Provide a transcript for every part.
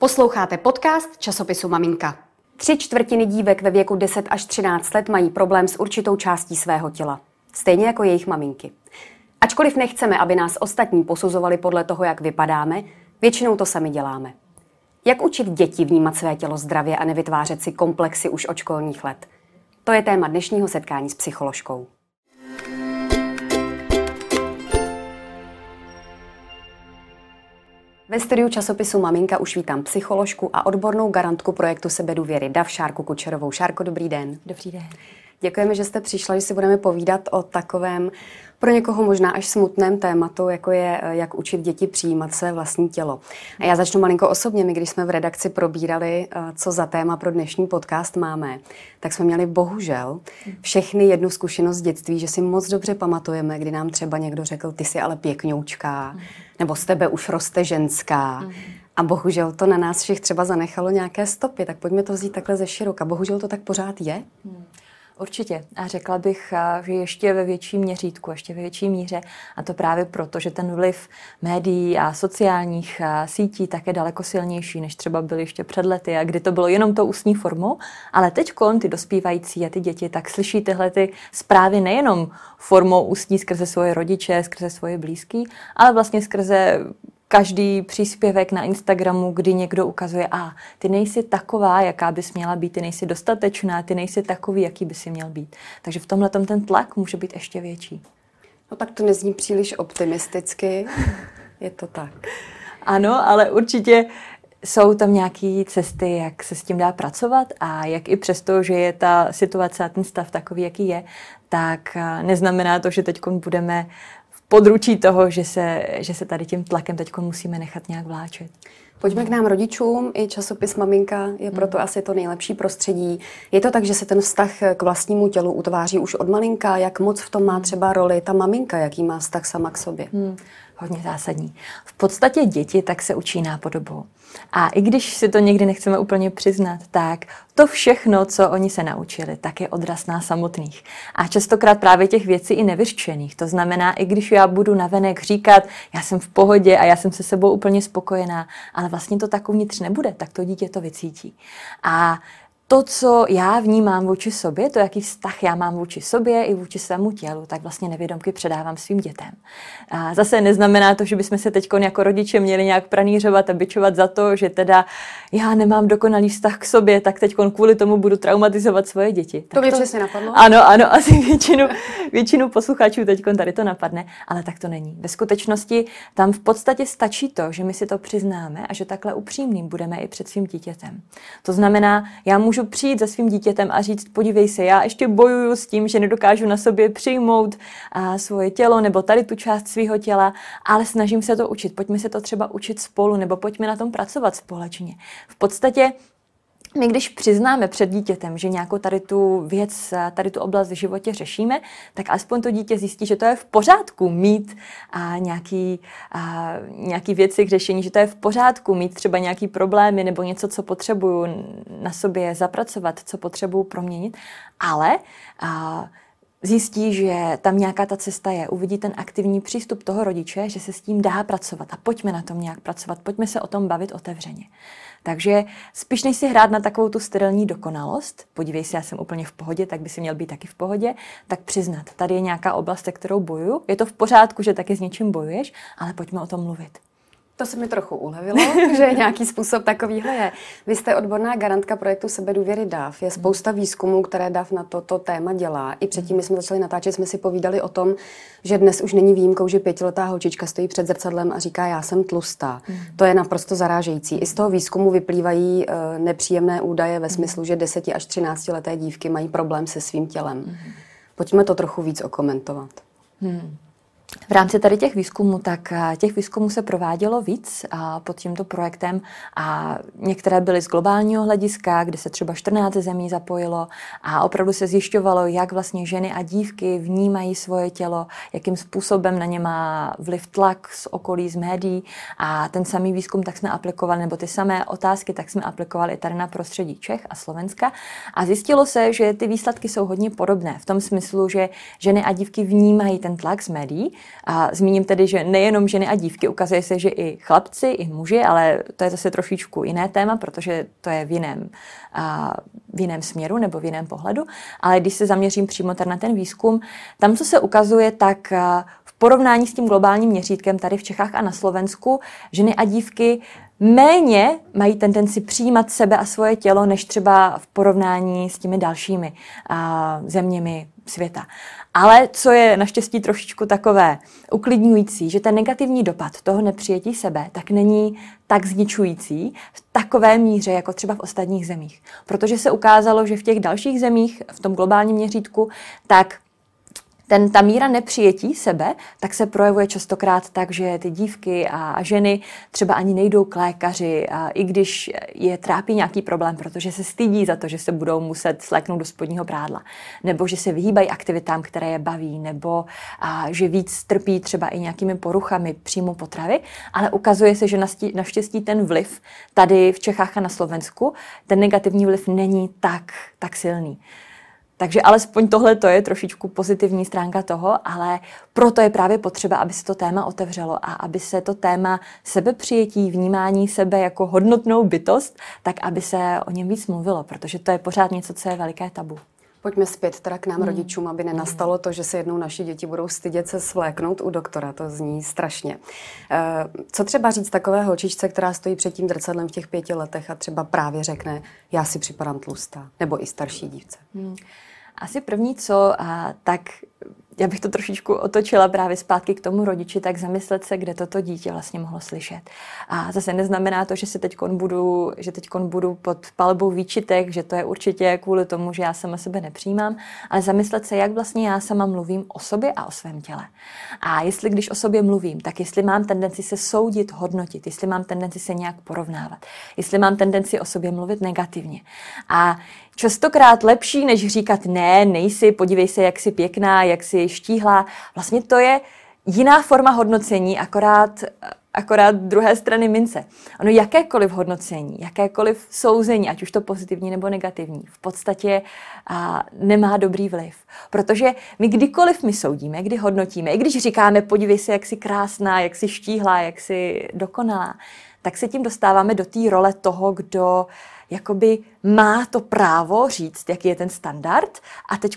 Posloucháte podcast časopisu Maminka. Tři čtvrtiny dívek ve věku 10 až 13 let mají problém s určitou částí svého těla. Stejně jako jejich maminky. Ačkoliv nechceme, aby nás ostatní posuzovali podle toho, jak vypadáme, většinou to sami děláme. Jak učit děti vnímat své tělo zdravě a nevytvářet si komplexy už od školních let? To je téma dnešního setkání s psycholožkou. Ve studiu časopisu Maminka už vítám psycholožku a odbornou garantku projektu Sebedůvěry DAV Šárku Kučerovou. Šárko, dobrý den. Dobrý den. Děkujeme, že jste přišla, že si budeme povídat o takovém pro někoho možná až smutném tématu, jako je, jak učit děti přijímat své vlastní tělo. A já začnu malinko osobně. My, když jsme v redakci probírali, eh, co za téma pro dnešní podcast máme, tak jsme měli bohužel všechny jednu zkušenost z dětství, že si moc dobře pamatujeme, kdy nám třeba někdo řekl, ty jsi ale pěkňoučká, nebo z tebe už roste ženská. A bohužel to na nás všech třeba zanechalo nějaké stopy, tak pojďme to vzít takhle ze široka. Bohužel to tak pořád je? Určitě. A řekla bych, že ještě ve větším měřítku, ještě ve větší míře. A to právě proto, že ten vliv médií a sociálních sítí tak je daleko silnější, než třeba byly ještě před lety, a kdy to bylo jenom to ústní formou. Ale teď ty dospívající a ty děti tak slyší tyhle ty zprávy nejenom formou ústní skrze svoje rodiče, skrze svoje blízký, ale vlastně skrze každý příspěvek na Instagramu, kdy někdo ukazuje, a ty nejsi taková, jaká bys měla být, ty nejsi dostatečná, ty nejsi takový, jaký by si měl být. Takže v tomhle ten tlak může být ještě větší. No tak to nezní příliš optimisticky, je to tak. Ano, ale určitě jsou tam nějaké cesty, jak se s tím dá pracovat a jak i přesto, že je ta situace a ten stav takový, jaký je, tak neznamená to, že teď budeme područí toho, že se, že se tady tím tlakem teď musíme nechat nějak vláčet. Pojďme k nám rodičům. I časopis Maminka je proto mm. asi to nejlepší prostředí. Je to tak, že se ten vztah k vlastnímu tělu utváří už od malinka? Jak moc v tom má třeba roli ta maminka? Jaký má vztah sama k sobě? Mm hodně zásadní. V podstatě děti tak se učí nápodobou. A i když si to někdy nechceme úplně přiznat, tak to všechno, co oni se naučili, tak je odraz nás samotných. A častokrát právě těch věcí i nevyřčených. To znamená, i když já budu navenek říkat, já jsem v pohodě a já jsem se sebou úplně spokojená, ale vlastně to tak uvnitř nebude, tak to dítě to vycítí. A to, co já vnímám vůči sobě, to, jaký vztah já mám vůči sobě i vůči svému tělu, tak vlastně nevědomky předávám svým dětem. A zase neznamená to, že bychom se teď jako rodiče měli nějak pranířovat a byčovat za to, že teda já nemám dokonalý vztah k sobě, tak teď kvůli tomu budu traumatizovat svoje děti. Tak to mě přesně napadlo. Ano, ano, asi většinu, většinu posluchačů teď tady to napadne, ale tak to není. Ve skutečnosti tam v podstatě stačí to, že my si to přiznáme a že takhle upřímným budeme i před svým dítětem. To znamená, já můžu můžu přijít za svým dítětem a říct, podívej se, já ještě bojuju s tím, že nedokážu na sobě přijmout a, svoje tělo nebo tady tu část svého těla, ale snažím se to učit. Pojďme se to třeba učit spolu nebo pojďme na tom pracovat společně. V podstatě my když přiznáme před dítětem, že nějakou tady tu věc, tady tu oblast v životě řešíme, tak aspoň to dítě zjistí, že to je v pořádku mít a nějaký, a nějaký věci k řešení, že to je v pořádku mít třeba nějaký problémy nebo něco, co potřebuju na sobě zapracovat, co potřebuju proměnit, ale a, zjistí, že tam nějaká ta cesta je, uvidí ten aktivní přístup toho rodiče, že se s tím dá pracovat. A pojďme na tom nějak pracovat, pojďme se o tom bavit otevřeně. Takže spíš než si hrát na takovou tu sterilní dokonalost, podívej se, já jsem úplně v pohodě, tak by si měl být taky v pohodě, tak přiznat, tady je nějaká oblast, se kterou bojuju, je to v pořádku, že taky s něčím bojuješ, ale pojďme o tom mluvit. To se mi trochu ulevilo, že nějaký způsob takovýhle je. Vy jste odborná garantka projektu Sebedůvěry DAV. Je spousta výzkumů, které DAV na toto téma dělá. I předtím, my jsme začali natáčet, jsme si povídali o tom, že dnes už není výjimkou, že pětiletá holčička stojí před zrcadlem a říká, já jsem tlustá. Mm. To je naprosto zarážející. I z toho výzkumu vyplývají uh, nepříjemné údaje ve smyslu, že 10 až 13 leté dívky mají problém se svým tělem. Mm. Pojďme to trochu víc okomentovat. Mm. V rámci tady těch výzkumů, tak eh, těch výzkumů se provádělo víc a pod tímto projektem a některé byly z globálního hlediska, kde se třeba 14 zemí zapojilo a opravdu se zjišťovalo, jak vlastně ženy a dívky vnímají svoje tělo, jakým způsobem na ně má vliv tlak z okolí, z médií. A ten samý výzkum tak jsme aplikovali, nebo ty samé otázky tak jsme aplikovali i tady na prostředí Čech a Slovenska. A zjistilo se, že ty výsledky jsou hodně podobné v tom smyslu, že ženy a dívky vnímají ten tlak z médií, A zmíním tedy, že nejenom ženy a dívky, ukazuje se, že i chlapci, i muži, ale to je zase trošičku jiné téma, protože to je v jiném, a, v jiném směru nebo v jiném pohledu. Ale když se zaměřím přímo tady na ten výzkum, tam, co se ukazuje, tak v porovnání s tím globálním měřítkem tady v Čechách a na Slovensku ženy a dívky méně mají tendenci přijímat sebe a svoje tělo, než třeba v porovnání s těmi dalšími a, zeměmi světa. Ale co je naštěstí trošičku takové uklidňující, že ten negativní dopad toho nepřijetí sebe tak není tak zničující v takové míře, jako třeba v ostatních zemích. Protože se ukázalo, že v těch dalších zemích, v tom globálním měřítku, tak ten, ta míra nepřijetí sebe, tak se projevuje častokrát tak, že ty dívky a, ženy třeba ani nejdou k lékaři, a i když je trápí nějaký problém, protože se stydí za to, že se budou muset sléknout do spodního prádla, nebo že se vyhýbají aktivitám, které je baví, nebo a, že víc trpí třeba i nějakými poruchami příjmu potravy, ale ukazuje se, že naštěstí ten vliv tady v Čechách a na Slovensku, ten negativní vliv není tak, tak silný. Takže alespoň tohle to je trošičku pozitivní stránka toho, ale proto je právě potřeba, aby se to téma otevřelo a aby se to téma sebepřijetí, vnímání sebe jako hodnotnou bytost, tak aby se o něm víc mluvilo, protože to je pořád něco, co je veliké tabu. Pojďme zpět teda k nám hmm. rodičům, aby nenastalo to, že se jednou naši děti budou stydět se svléknout u doktora. To zní strašně. Eh, co třeba říct takové holčičce, která stojí před tím drcadlem v těch pěti letech a třeba právě řekne, já si připadám tlustá, nebo i starší dívce? Hmm. Asi první co, a tak já bych to trošičku otočila právě zpátky k tomu rodiči, tak zamyslet se, kde toto dítě vlastně mohlo slyšet. A zase neznamená to, že si teď budu, že teď budu pod palbou výčitek, že to je určitě kvůli tomu, že já sama sebe nepřijímám, ale zamyslet se, jak vlastně já sama mluvím o sobě a o svém těle. A jestli když o sobě mluvím, tak jestli mám tendenci se soudit, hodnotit, jestli mám tendenci se nějak porovnávat, jestli mám tendenci o sobě mluvit negativně. A častokrát lepší, než říkat ne, nejsi, podívej se, jak jsi pěkná, jak jsi štíhlá. Vlastně to je jiná forma hodnocení, akorát, akorát druhé strany mince. Ono jakékoliv hodnocení, jakékoliv souzení, ať už to pozitivní nebo negativní, v podstatě a, nemá dobrý vliv. Protože my kdykoliv my soudíme, kdy hodnotíme, i když říkáme, podívej se, jak jsi krásná, jak jsi štíhlá, jak jsi dokonalá, tak se tím dostáváme do té role toho, kdo jakoby má to právo říct, jaký je ten standard. A teď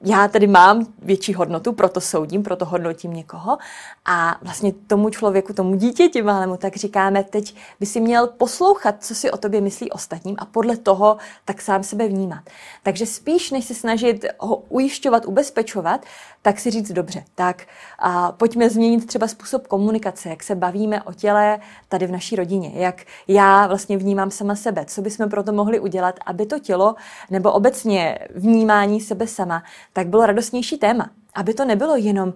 já tedy mám větší hodnotu, proto soudím, proto hodnotím někoho a vlastně tomu člověku, tomu dítěti malému, tak říkáme, teď by si měl poslouchat, co si o tobě myslí ostatním a podle toho tak sám sebe vnímat. Takže spíš, než se snažit ho ujišťovat, ubezpečovat, tak si říct dobře, tak a pojďme změnit třeba způsob komunikace, jak se bavíme o těle tady v naší rodině, jak já vlastně vnímám sama sebe, co bychom proto mohli udělat, aby to tělo nebo obecně vnímání sebe sama, tak bylo radostnější téma. Aby to nebylo jenom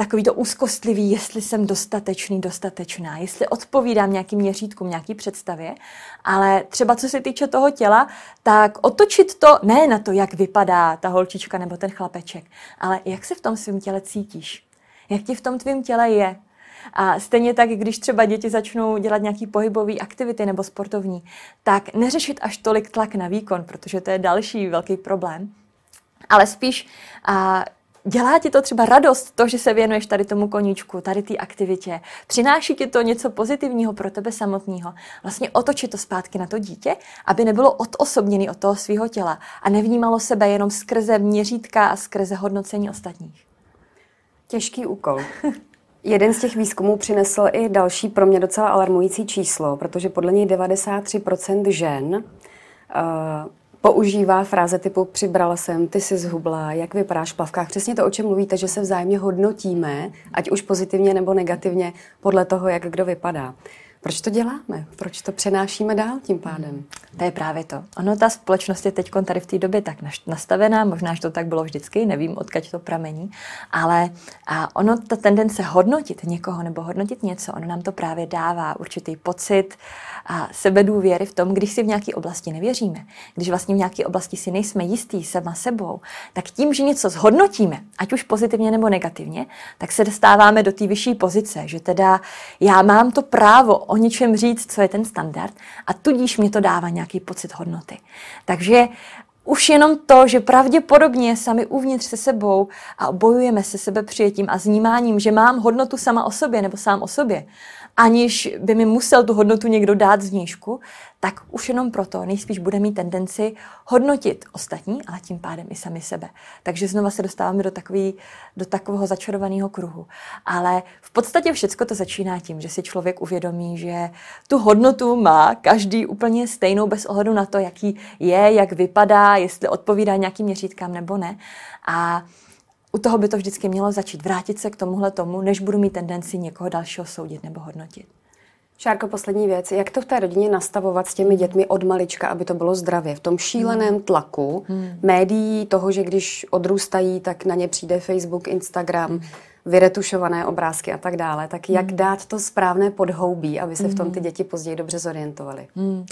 takový to úzkostlivý, jestli jsem dostatečný, dostatečná, jestli odpovídám nějakým měřítkům, nějaký představě, ale třeba co se týče toho těla, tak otočit to ne na to, jak vypadá ta holčička nebo ten chlapeček, ale jak se v tom svém těle cítíš, jak ti v tom tvém těle je. A stejně tak, když třeba děti začnou dělat nějaký pohybové aktivity nebo sportovní, tak neřešit až tolik tlak na výkon, protože to je další velký problém, ale spíš a, Dělá ti to třeba radost, to, že se věnuješ tady tomu koníčku, tady té aktivitě? Přináší ti to něco pozitivního pro tebe samotného? Vlastně otočit to zpátky na to dítě, aby nebylo odosobněný od toho svého těla a nevnímalo sebe jenom skrze měřítka a skrze hodnocení ostatních. Těžký úkol. Jeden z těch výzkumů přinesl i další pro mě docela alarmující číslo, protože podle něj 93% žen uh, používá fráze typu přibrala jsem, ty jsi zhubla, jak vypadáš v plavkách. Přesně to, o čem mluvíte, že se vzájemně hodnotíme, ať už pozitivně nebo negativně, podle toho, jak kdo vypadá. Proč to děláme? Proč to přenášíme dál tím pádem? To je právě to. Ono, ta společnost je teď tady v té době tak nastavená, možná, že to tak bylo vždycky, nevím, odkud to pramení, ale a ono, ta tendence hodnotit někoho nebo hodnotit něco, ono nám to právě dává určitý pocit a sebedůvěry v tom, když si v nějaké oblasti nevěříme, když vlastně v nějaké oblasti si nejsme jistý sama sebou, tak tím, že něco zhodnotíme, ať už pozitivně nebo negativně, tak se dostáváme do té vyšší pozice, že teda já mám to právo o něčem říct, co je ten standard a tudíž mě to dává nějaký pocit hodnoty. Takže už jenom to, že pravděpodobně sami uvnitř se sebou a bojujeme se sebe přijetím a znímáním, že mám hodnotu sama o sobě nebo sám o sobě, aniž by mi musel tu hodnotu někdo dát znížku, tak už jenom proto nejspíš bude mít tendenci hodnotit ostatní, ale tím pádem i sami sebe. Takže znova se dostáváme do, takový, do takového začarovaného kruhu. Ale v podstatě všechno to začíná tím, že si člověk uvědomí, že tu hodnotu má každý úplně stejnou bez ohledu na to, jaký je, jak vypadá, jestli odpovídá nějakým měřítkám nebo ne. A u toho by to vždycky mělo začít. Vrátit se k tomuhle tomu, než budu mít tendenci někoho dalšího soudit nebo hodnotit. Šárko, poslední věc. Jak to v té rodině nastavovat s těmi dětmi od malička, aby to bylo zdravě? V tom šíleném hmm. tlaku hmm. médií, toho, že když odrůstají, tak na ně přijde Facebook, Instagram, hmm. vyretušované obrázky a tak dále. Tak jak hmm. dát to správné podhoubí, aby se v tom ty děti později dobře zorientovaly? Hmm.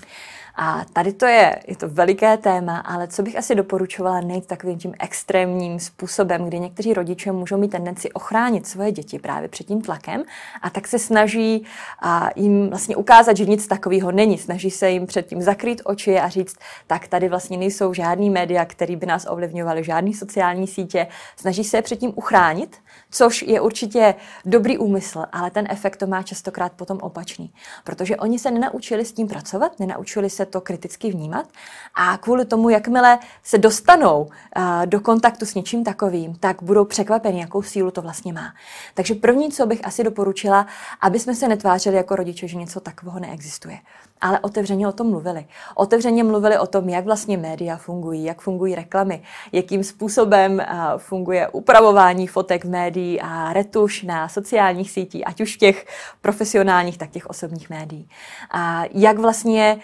A tady to je, je to veliké téma, ale co bych asi doporučovala nejít takovým tím extrémním způsobem, kdy někteří rodiče můžou mít tendenci ochránit svoje děti právě před tím tlakem a tak se snaží a jim vlastně ukázat, že nic takového není. Snaží se jim předtím zakrýt oči a říct, tak tady vlastně nejsou žádný média, které by nás ovlivňovaly, žádné sociální sítě. Snaží se je předtím uchránit, což je určitě dobrý úmysl, ale ten efekt to má častokrát potom opačný, protože oni se nenaučili s tím pracovat, nenaučili se to kriticky vnímat a kvůli tomu, jakmile se dostanou uh, do kontaktu s něčím takovým, tak budou překvapeni, jakou sílu to vlastně má. Takže první, co bych asi doporučila, aby jsme se netvářili jako rodiče, že něco takového neexistuje ale otevřeně o tom mluvili. Otevřeně mluvili o tom, jak vlastně média fungují, jak fungují reklamy, jakým způsobem funguje upravování fotek v médií a retuš na sociálních sítích, ať už těch profesionálních, tak těch osobních médií. A jak vlastně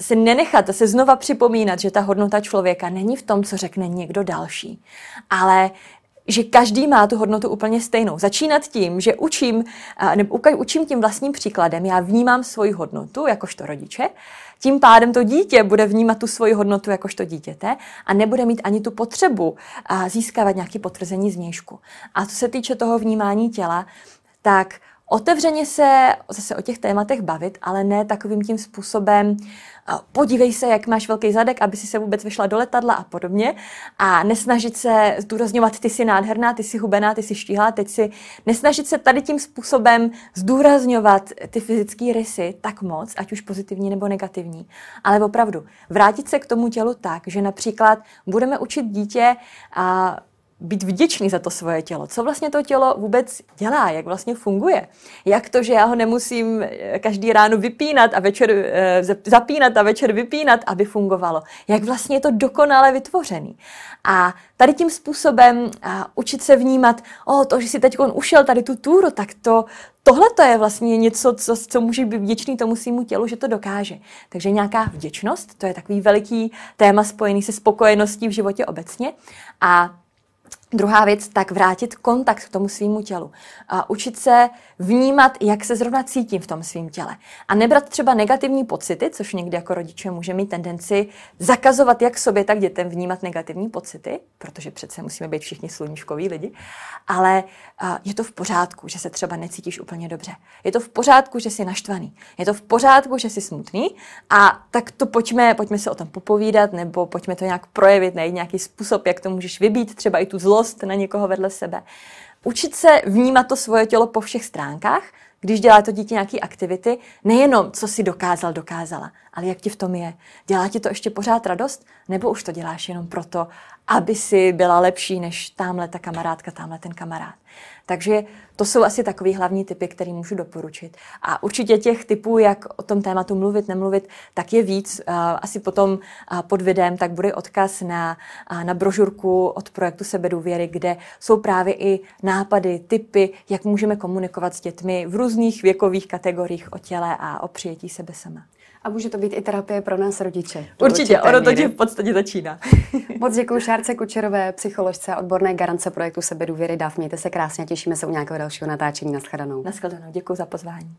se nenechat, se znova připomínat, že ta hodnota člověka není v tom, co řekne někdo další, ale že každý má tu hodnotu úplně stejnou. Začínat tím, že učím, nebo učím tím vlastním příkladem, já vnímám svoji hodnotu jakožto rodiče, tím pádem to dítě bude vnímat tu svoji hodnotu jakožto dítěte a nebude mít ani tu potřebu získávat nějaké potvrzení zvnějšku. A co se týče toho vnímání těla, tak otevřeně se zase o těch tématech bavit, ale ne takovým tím způsobem, podívej se, jak máš velký zadek, aby si se vůbec vyšla do letadla a podobně. A nesnažit se zdůrazňovat, ty jsi nádherná, ty jsi hubená, ty jsi štíhlá, teď si nesnažit se tady tím způsobem zdůrazňovat ty fyzické rysy tak moc, ať už pozitivní nebo negativní. Ale opravdu, vrátit se k tomu tělu tak, že například budeme učit dítě a být vděčný za to svoje tělo. Co vlastně to tělo vůbec dělá, jak vlastně funguje. Jak to, že já ho nemusím eh, každý ráno vypínat a večer eh, zapínat a večer vypínat, aby fungovalo. Jak vlastně je to dokonale vytvořený. A tady tím způsobem a učit se vnímat, o, to, že si teď on ušel tady tu túru, tak to, tohle to je vlastně něco, co, co může být vděčný tomu svýmu tělu, že to dokáže. Takže nějaká vděčnost, to je takový veliký téma spojený se spokojeností v životě obecně. A Druhá věc, tak vrátit kontakt k tomu svýmu tělu. A učit se vnímat, jak se zrovna cítím v tom svém těle. A nebrat třeba negativní pocity, což někdy jako rodiče může mít tendenci zakazovat jak sobě, tak dětem vnímat negativní pocity, protože přece musíme být všichni sluníčkoví lidi. Ale je to v pořádku, že se třeba necítíš úplně dobře. Je to v pořádku, že jsi naštvaný. Je to v pořádku, že jsi smutný. A tak to pojďme, pojďme se o tom popovídat, nebo pojďme to nějak projevit, najít nějaký způsob, jak to můžeš vybít, třeba i tu zlost na někoho vedle sebe. Učit se vnímat to svoje tělo po všech stránkách, když dělá to dítě nějaké aktivity, nejenom co si dokázal, dokázala, ale jak ti v tom je. Dělá ti to ještě pořád radost, nebo už to děláš jenom proto, aby si byla lepší než tamhle ta kamarádka, tamhle ten kamarád. Takže to jsou asi takový hlavní typy, které můžu doporučit. A určitě těch typů, jak o tom tématu mluvit, nemluvit, tak je víc. Asi potom pod videem tak bude odkaz na, na brožurku od projektu Sebedůvěry, kde jsou právě i nápady, typy, jak můžeme komunikovat s dětmi v různých věkových kategoriích o těle a o přijetí sebe sama. A může to být i terapie pro nás rodiče. Určitě, ono to v podstatě začíná. Moc děkuji Šárce Kučerové, psycholožce a odborné garance projektu Sebedůvěry DAF. Mějte se krásně, těšíme se u nějakého dalšího natáčení. Naschledanou. Naschledanou, děkuji za pozvání.